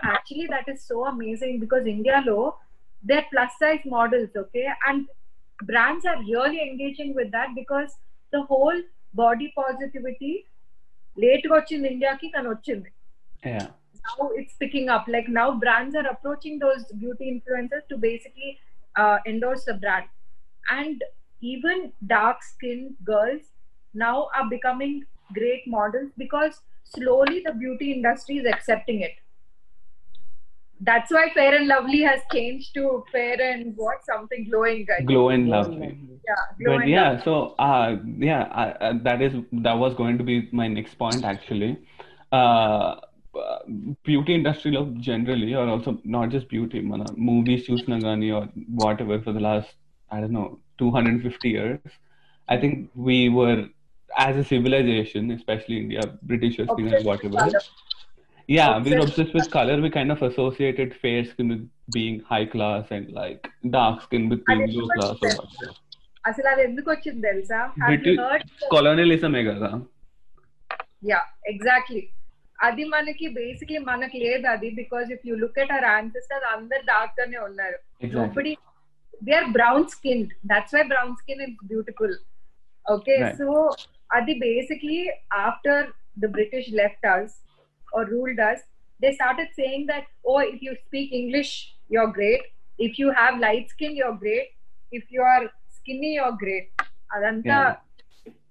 Actually, that is so amazing because India, low, they're plus size models, okay? And brands are really engaging with that because the whole body positivity late గా వచ్చింది ఇండియాకి కానీ వచ్చింది Yeah. now it's picking up like now brands are approaching those beauty influencers to basically uh, endorse the brand and even dark skinned girls now are becoming great models because slowly the beauty industry is accepting it that's why Fair and Lovely has changed to Fair and what something glowing. I glow and lovely. Yeah, but yeah, lovely. so uh, yeah, uh, uh, that is that was going to be my next point actually. Uh, beauty industry love generally, or also not just beauty, mana movies choose Nagani or whatever for the last I don't know 250 years. I think we were as a civilization, especially India, Britishers, okay. whatever Britishers Obsessed what with ever colour. Yeah, we're Obsessed obsessed with color. We kind of associated fair skin with being high class and like dark skin with being అది low ఎందుకు class or వచ్చింది? whatever. అసలు అది ఎందుకు వచ్చింది తెలుసా have you British- heard Colonialism ఏ కదా yeah exactly అది మనకి బేసిక్లీ మనకి లేదు అది because if you look at our ancestors అందరు డార్క్ గానే ఉన్నారు Exactly. nobody they are brown skinned that's why brown skin is beautiful okay Right. so adi basically after the british left us or ruled us they started saying that oh if you speak english you're great if you have light skin you're great if you are skinny you're great అదంతా Yeah.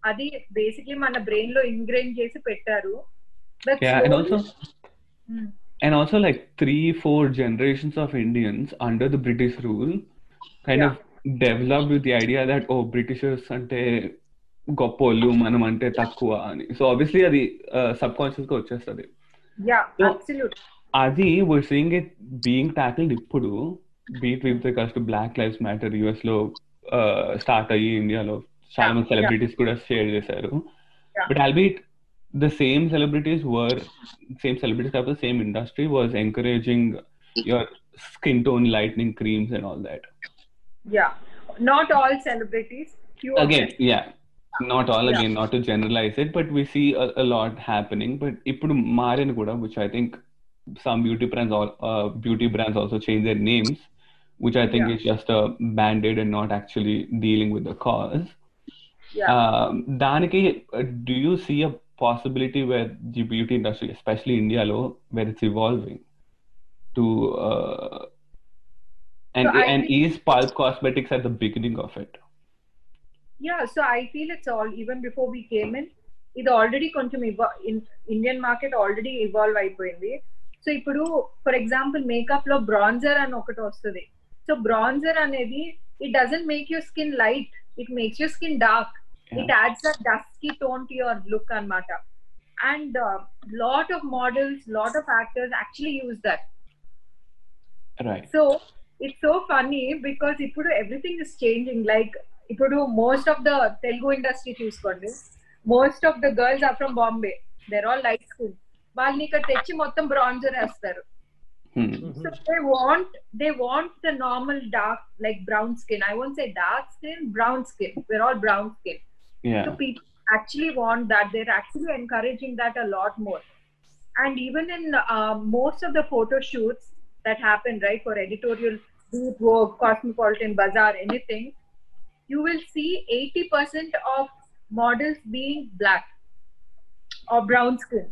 అది basically మన బ్రెయిన్లో ఇంగ్రెయిన్ చేసి పెట్టారు But Yeah, and also Hmm. and also like three, four generations of Indians under the British rule kind Yeah. of developed with the idea that oh Britishers అంటే గొప్పోళ్ళు మనం అంటే తక్కువ అని సో ఆబ్వియస్లీ అది సబ్ కాన్షియస్గా వచ్చేస్తుంది yeah So- absolute అది we're seeing it being tackled ఇప్పుడు beat with regards to black lifes matter US లో స్టార్ట్ అయ్యి ఇండియాలో చాలా Yeah, మంది yeah. సెలబ్రిటీస్ కూడా షేర్ చేశారు Yeah. But albeit the same celebrities were same celebrities కాకపోతే same industry was encouraging your skin tone lightening creams and all that yeah not all celebrities few of again them. yeah not all Yeah. again not to generalize it but we see a, a lot happening but ఇప్పుడు మారిన కూడా which i think some beauty brands all uh, beauty brands also change their names which i think Yeah. is just a band-aid and not actually dealing with the cause yeah um, దానికి uh, do you see a possibility where the beauty industry especially india lo where it's evolving to uh, and So I and think- is pulp cosmetics at the beginning of it yeah so i feel it's all even before we came in ఇది already కొంచెం Indian market already evolve అయిపోయింది so ఇప్పుడు for example makeup లో bronzer అని ఒకటి వస్తుంది so bronzer అనేది it doesn't make your skin light it makes your skin dark it adds a dusky tone to your look అనమాట and lot of models lot of actors actually use that right so it's so funny because ఇప్పుడు everything is changing like ఇప్పుడు most of the Telugu industry చూసుకోండి most of the girls are from Bombay there all light skin వాళ్ళని ఇక్కడ తెచ్చి మొత్తం bronzer వేస్తారు Hmm. So they want they want the normal dark like brown skin. I won't say dark skin, brown skin. We're all brown skin. Yeah. So people actually want that. They're actually encouraging that a lot more. And even in uh, most of the photo shoots that happen, right, for editorial, be it Vogue, Cosmopolitan, Bazaar, anything, you will see 80% of models being black or brown skin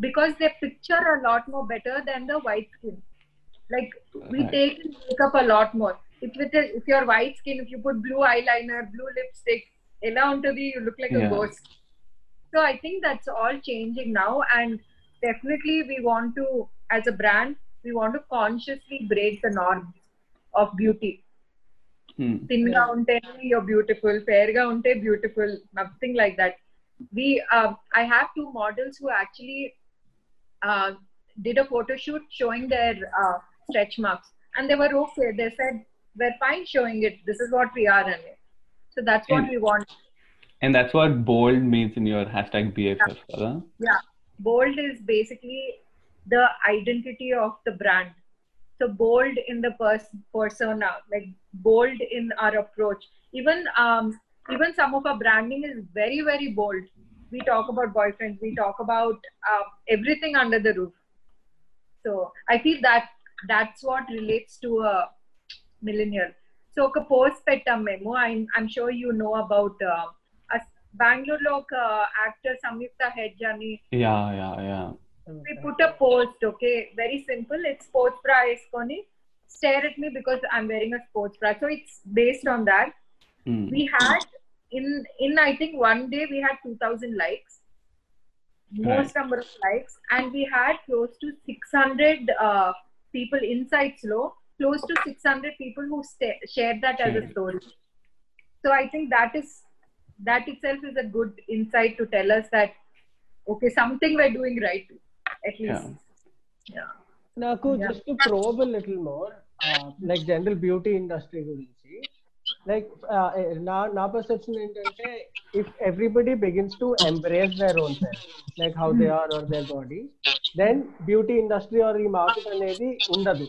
because they picture a lot more better than the white skin. Like we right. take makeup a lot more. If it is, if you're white skin, if you put blue eyeliner, blue lipstick, ella to be, you look like yeah. a ghost. So I think that's all changing now, and definitely we want to, as a brand, we want to consciously break the norm of beauty Hmm. Thin గా ఉంటే you're beautiful fair గా ఉంటే beautiful nothing like that we uh, i have two models who actually uh, did a photo shoot showing their uh, stretch marks and they were okay they said we're fine showing it this is what we are in it so that's what And- we want And that's what bold means in your hashtag BFF, కదా? yeah bold is basically the identity of the brand so bold in the pers- persona like bold in our approach even um even some of our branding is very very bold we talk about boyfriends we talk about uh, everything under the roof so i feel that that's what relates to a millennial so ఒక post పెట్టాం మేము I'm sure you know about బెంగళూరులో ఒక actor సంయుక్త head అని Yeah, yeah, yeah. we put a post okay? Very simple. It's sports bra esconi stare at me because i'm wearing a sports bra. So it's based on that. Mm. we had in in i think one day we had 2000 likes. Most right. number of likes. And we had close to 600 uh, people inside slow close to 600 people who sta- shared that as a story. So i think that is that itself is a good insight to tell us that okay something we're doing right. at least. Yeah. నాకు Yeah. Just to probe little more like general beauty industry గురించి like నా నా perception ఏంటంటే if everybody begins to embrace their own self like how they are are their body then beauty industry are ఈ market అనేది ఉండదు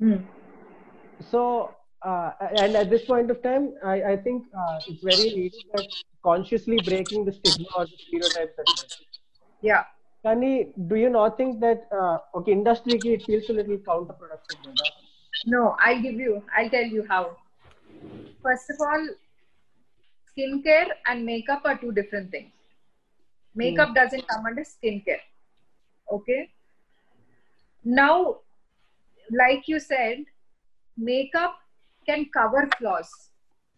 Hmm. so uh, and at this point of time i, I think uh, it's very needed that consciously breaking the stigma or the stereotypes that we have. Yeah. కానీ do you not think that ఒక ఇండస్ట్రీకి it feels little counter productive కదా No, I'll give you, I'll tell you how. First of all, skincare and makeup are two different things. Makeup doesn't come under skincare. Okay. Now, like you said, makeup can cover flaws.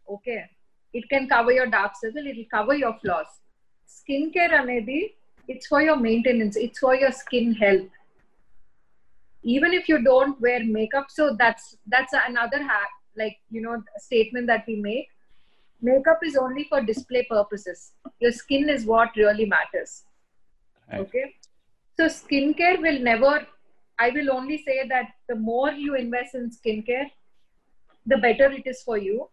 Okay. It can cover your dark circle, it will cover your flaws. Skincare anedi, it's for your maintenance, it's for your skin health. Even if you don't wear makeup so that's that's another hack like you know statement that we make. Makeup is only for display purposes. Your skin is what really matters. Right. okay? So skincare will never i will only say that the more you invest in skincare the better it is for you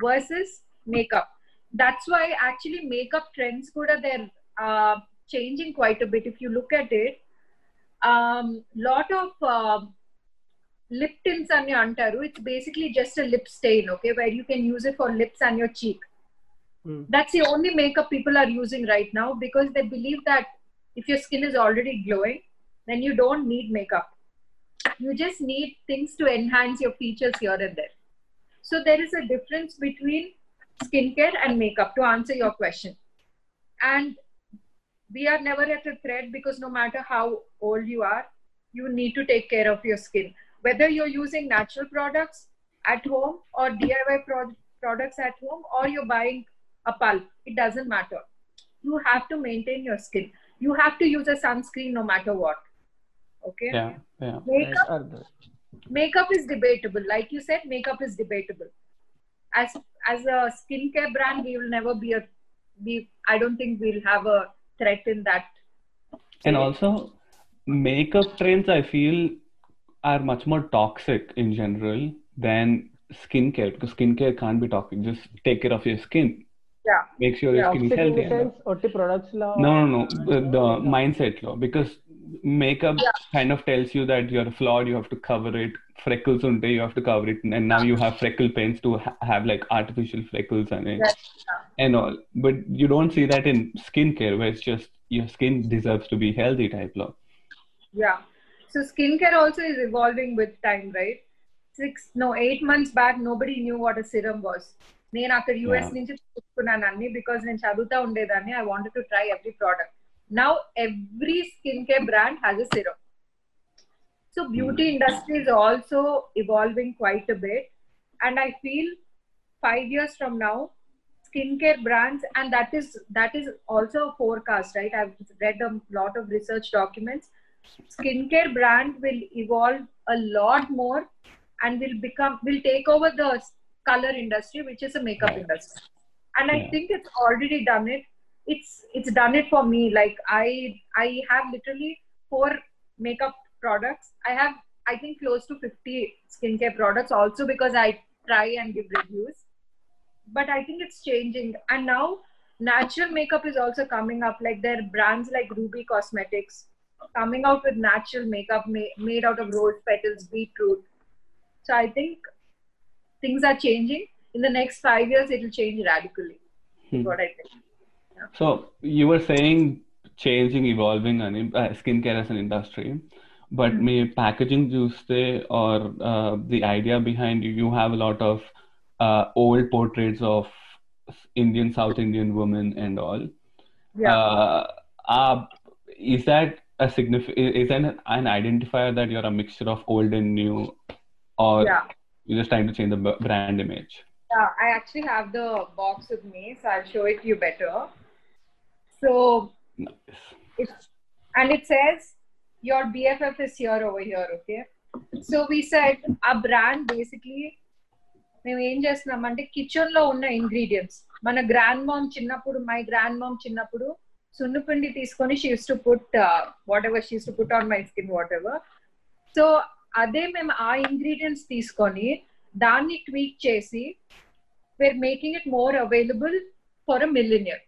versus makeup. That's why actually makeup trends could are they're uh, changing quite a bit if you look at it. Um, lot of uh, lip tints on your antaru, it's basically just a lip stain, okay, where you can use it for lips and your cheek. Mm. That's the only makeup people are using right now because they believe that if your skin is already glowing, then you don't need makeup. You just need things to enhance your features here and there. So there is a difference between skincare and makeup to answer your question. And we are never at a threat because no matter how old you are, you need to take care of your skin. Whether you're using natural products at home or DIY pro- products at home or you're buying a pulp, it doesn't matter. You have to maintain your skin. You have to use a sunscreen no matter what. Okay. Yeah, yeah. Makeup makeup is debatable. Like you said, makeup is debatable. As as a skincare brand, we will never be a we. I don't think we'll have a threaten that. And also, makeup trends, I feel, are much more toxic in general than skincare because skincare can't be toxic. Just take care of your skin. Yeah. Make sure yeah, your skin is healthy. Sense, products. No, no, no. The mindset law because makeup yeah. kind of tells you that you're flawed, you have to cover it, freckles unte you have to cover it and now you have freckle paints to ha- have like artificial freckles and it Yes. and all but you don't see that in skincare where it's just your skin deserves to be healthy type law Yeah. So skincare also is evolving with time, right? Six, no, eight months back, nobody knew what a serum was. నేను అక్కడ US Yeah. నుంచి తీసుకున్నాను అన్ని because నేను చదువుతా ఉండేదాన్ని I wanted to try every product now every skin care brand has a serum so hmm. beauty industry is also evolving quite a bit. And I feel five years from now, skincare brands, and that is that is also a forecast, right? I've read a lot of research documents. Skincare brand will evolve a lot more and will become will take over the color industry, which is a makeup industry. And I think it's already done it. It's it's done it for me. Like I I have literally four makeup products i have i think close to 50 skincare products also because i try and give reviews but I think it's changing. And now natural makeup is also coming up. Like there are brands like Ruby Cosmetics coming out with natural makeup ma- made out of rose petals, beetroot. So I think things are changing. In the next five years, it will change radically. Hmm. What I think. So you were saying changing, evolving, and uh, skincare as an industry, but mm-hmm. may packaging juice or uh, the idea behind you, you have a lot of uh, old portraits of Indian, South Indian women and all. Yeah. Uh, uh is that a significant, is that an, identifier that you're a mixture of old and new or you're just trying to change the brand image? Yeah, I actually have the box with me, so I'll show it you better. So nice. it's, and it says your BFF is here over here, okay? So we said our brand basically మేము ఏం చేస్తున్నాం అంటే కిచెన్లో ఉన్న ingredients మన grand mom చిన్నప్పుడు my grand mom చిన్నప్పుడు సున్ను పిండి తీసుకొని she's to put whatever she's to put on my skin whatever so అదే మేము ఆ ఇంగ్రీడియంట్స్ తీసుకొని దాన్ని ట్వీట్ చేసి we're making it more available for a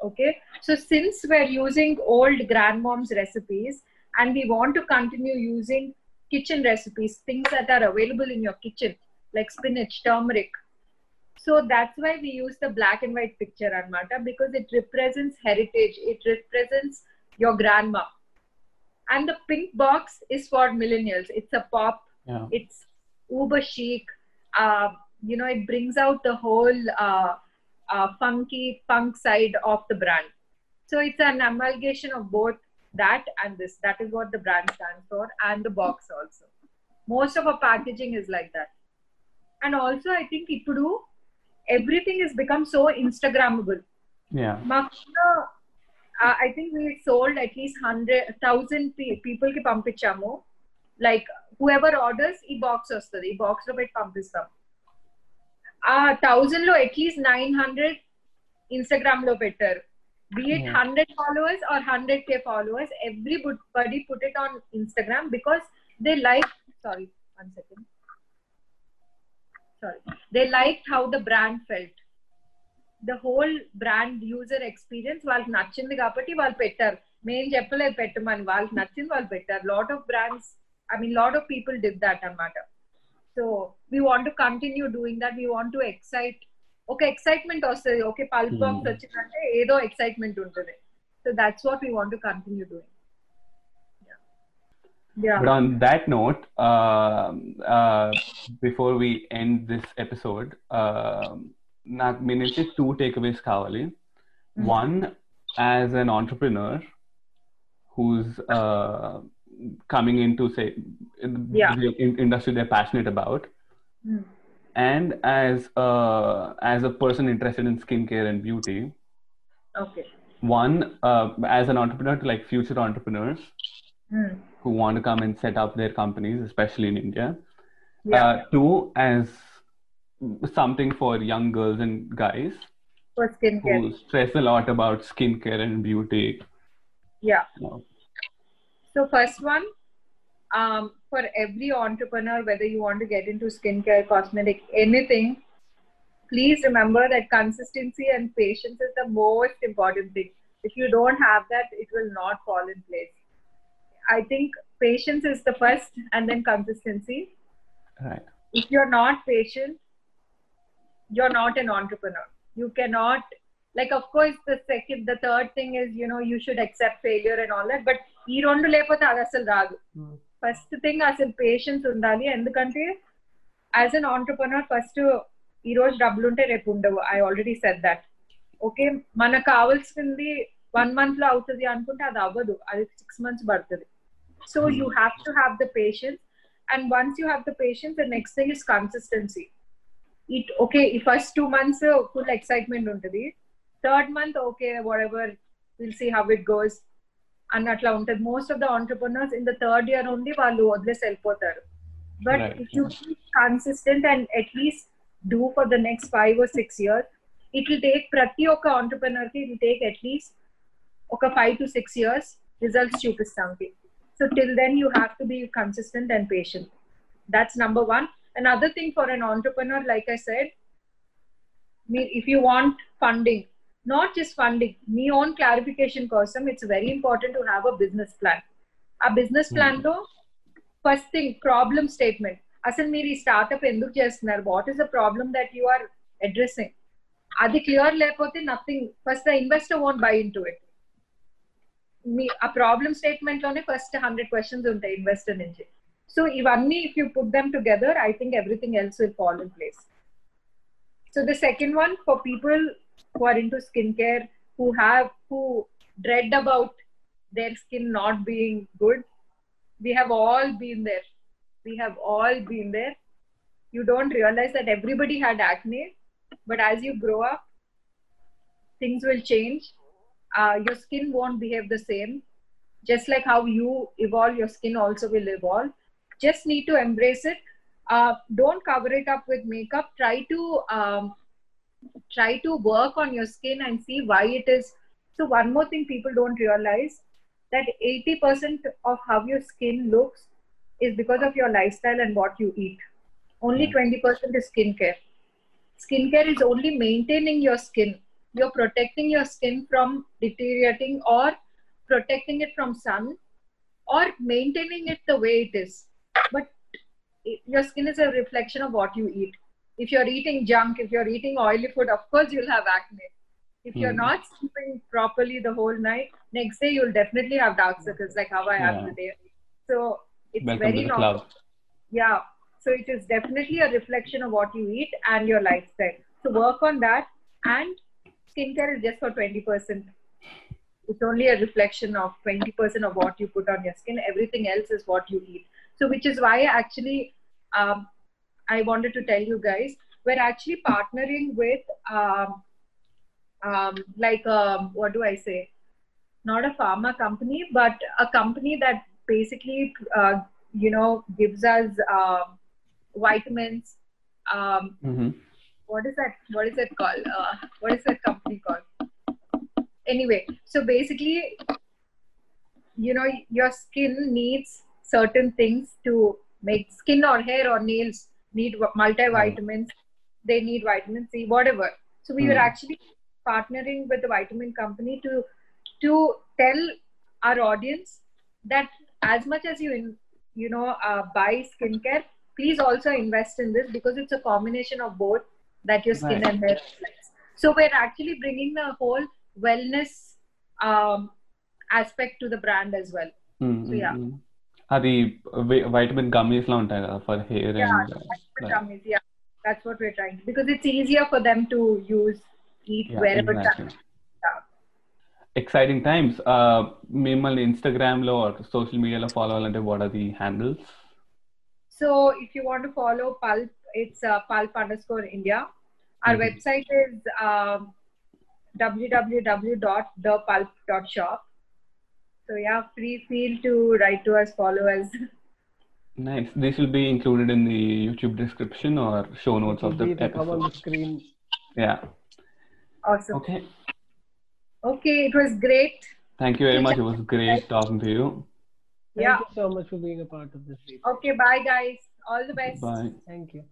okay so since we're using old grandmoms recipes and we want to continue using kitchen recipes, things that are available in your kitchen, like spinach, turmeric. So that's why we use the black and white picture, Anmata, because it represents heritage, it represents your grandma. And the pink box is for millennials. It's a pop, Yeah. it's uber chic uh, you know it brings out the whole uh, uh, funky punk side of the brand so it's an amalgamation of both that and this that is what the brand stands for and the box also most of our packaging is like that and also i think ipudu everything has become so instagrammable Yeah. మాకు I think we sold at least hundred thousand people కి పంపించాము like who ever orders ఈ box వస్తుంది ఈ box లో పెట్టి పంపిస్తాం ఆ thousand లో అట్లీస్ట్ నైన్ హండ్రెడ్ ఇన్స్టాగ్రామ్ లో పెట్టారు be it Yeah. 100 followers or 100k followers everybody put it on instagram because they like sorry one second sorry they liked how the brand felt the whole brand user experience వాళ్ళకి నచ్చింది కాబట్టి వాళ్ళు పెట్టారు మేము చెప్పలేదు పెట్టమని వాళ్ళకి నచ్చింది వాళ్ళు పెట్టారు lot of brands I mean lot of people did that అన్నమాట so we want to continue doing that we want to excite ఒక ఎక్సైట్మెంట్ వస్తుంది ఓకే పల్ప్ బాక్స్ Hmm. వచ్చిందంటే ఏదో ఎక్సైట్మెంట్ ఉంటుంది so that's what we want to continue doing yeah But on that note, um uh, before we end this episode, um, నాకు మీ నుంచి two takeaways కావాలి Mhm. One as an entrepreneur who's uh, coming into say in Yeah. the in- and as a, as a person interested in skincare and beauty. Okay. One, uh, as an entrepreneur to like future entrepreneurs mm. who want to come and set up their companies, especially in India. Yeah. Uh, two, as something for young girls and guys for skincare. who stress a lot about skincare and beauty. Yeah. So, so first one um, for every entrepreneur, whether you want to get into skincare, cosmetic, anything, please remember that consistency and patience is the most important thing. If you don't have that, it will not fall in place. I think patience is the first, and then consistency. Right. If you're not patient, you're not an entrepreneur. You cannot like of course the second the third thing is you know you should accept failure and all that but ഈ രണ്ട് ലേപ്പത്തെ അകസൽ രാഗു first thing అసలు patience ఉండాలి. ఎందుకంటే as an entrepreneur first ఈ రోజు డబ్బులు ఉంటే రేపు ఉండవు. I already said that okay మనకు కావాల్సింది వన్ మంత్లో అవుతుంది అనుకుంటే అది అవ్వదు. అది సిక్స్ మంత్స్ పడుతుంది. So you have to have the patience and once you have the patience the next thing is consistency it okay ఈ first two months full excitement ఉంటుంది. Third month okay whatever will see how it goes అన్నట్లా ఉంటుంది most of the entrepreneurs in the third year నుండి వాళ్ళు వదిలేసి వెళ్ళిపోతారు but Right. If you consistent and at least do for the next five or six years it will take ప్రతి ఒక్క entrepreneur కి it will take at least ఒక five to six years results చూపిస్తాంకి so till then you have to be consistent and patient that's number one another thing for an entrepreneur like i said me if you want funding not just funding me own clarification కోసం it's very important to have a business plan ఆ business plan లో first thing problem statement అసలు మీరు ఈ startup ఎందుకు చేస్తున్నారు what is the problem that you are addressing అది clear లేకపోతే nothing first the investor won't buy in to it మీ ఆ ప్రాబ్లమ్ స్టేట్మెంట్ లోనే ఫస్ట్ హండ్రెడ్ క్వశ్చన్స్ ఉంటాయి ఇన్వెస్టర్ నుంచి సో ఇవన్నీ if you put them together I think everything else will fall in place so the second one for people who are into skincare, who have who dread about their skin not being good. We have all been there. We have all been there. You don't realize that everybody had acne, but as you grow up, things will change. Uh, your skin won't behave the same. Just like how you evolve, your skin also will evolve. Just need to embrace it. Uh, don't cover it up with makeup. Try to um, try to work on your skin and see why it is. So, one more thing people don't realize that 80% of how your skin looks is because of your lifestyle and what you eat. Only hmm. 20% is skincare. Skincare is only maintaining your skin. You're protecting your skin from deteriorating or protecting it from sun or maintaining it the way it is. But your skin is a reflection of what you eat if you're eating junk, if you're eating oily food, of course you'll have acne. If you're Hmm. not sleeping properly the whole night, next day you'll definitely have dark circles like how I have today. So it's Welcome very normal. club. Yeah. So it is definitely a reflection of what you eat and your lifestyle. So work on that. And skincare is just for 20%. It's only a reflection of 20% of what you put on your skin. Everything else is what you eat. So which is why actually um, I wanted to tell you guys, we're actually partnering with um, um, like um, what do I say? Not a pharma company, but a company that basically uh, you know gives us um vitamins. Um, hmm what is that? What is it called? Uh, what is that company called? Anyway, so basically, you know, your skin needs certain things to make skin or hair or nails need multivitamins. They need vitamin C, whatever. So we were Hmm. actually partnering with the vitamin company to to tell our audience that as much as you in, you know uh, buy skincare, please also invest in this because it's a combination of both that your skin Right. and hair reflects. So we're actually bringing the whole wellness um, aspect to the brand as well. So, yeah. అది vitamin gummies లా ఉంటాయి కదా for hair Yeah, and But, um, yeah, that's what we're trying to because it's easier for them to use, eat wherever. Yeah. Exciting times మిమ్మల్ని Instagram లో social మీడియాలో follow అవ్వాలంటే what are the handles So if you want to follow Pulp, it's uh, Pulp underscore India. Our Mhm. website is um, www.thepulp.shop. so yeah, free feel to write to us, follow us. Nice. This will be included in the YouTube description or show notes of the It'll come on the episode. screen. Yeah. Awesome. Okay. Okay, it was great. Thank you very much. It was great talking to you. Thank Yeah. you so much for being a part of this. Deep. Okay, bye guys. All the best. Bye. Thank you.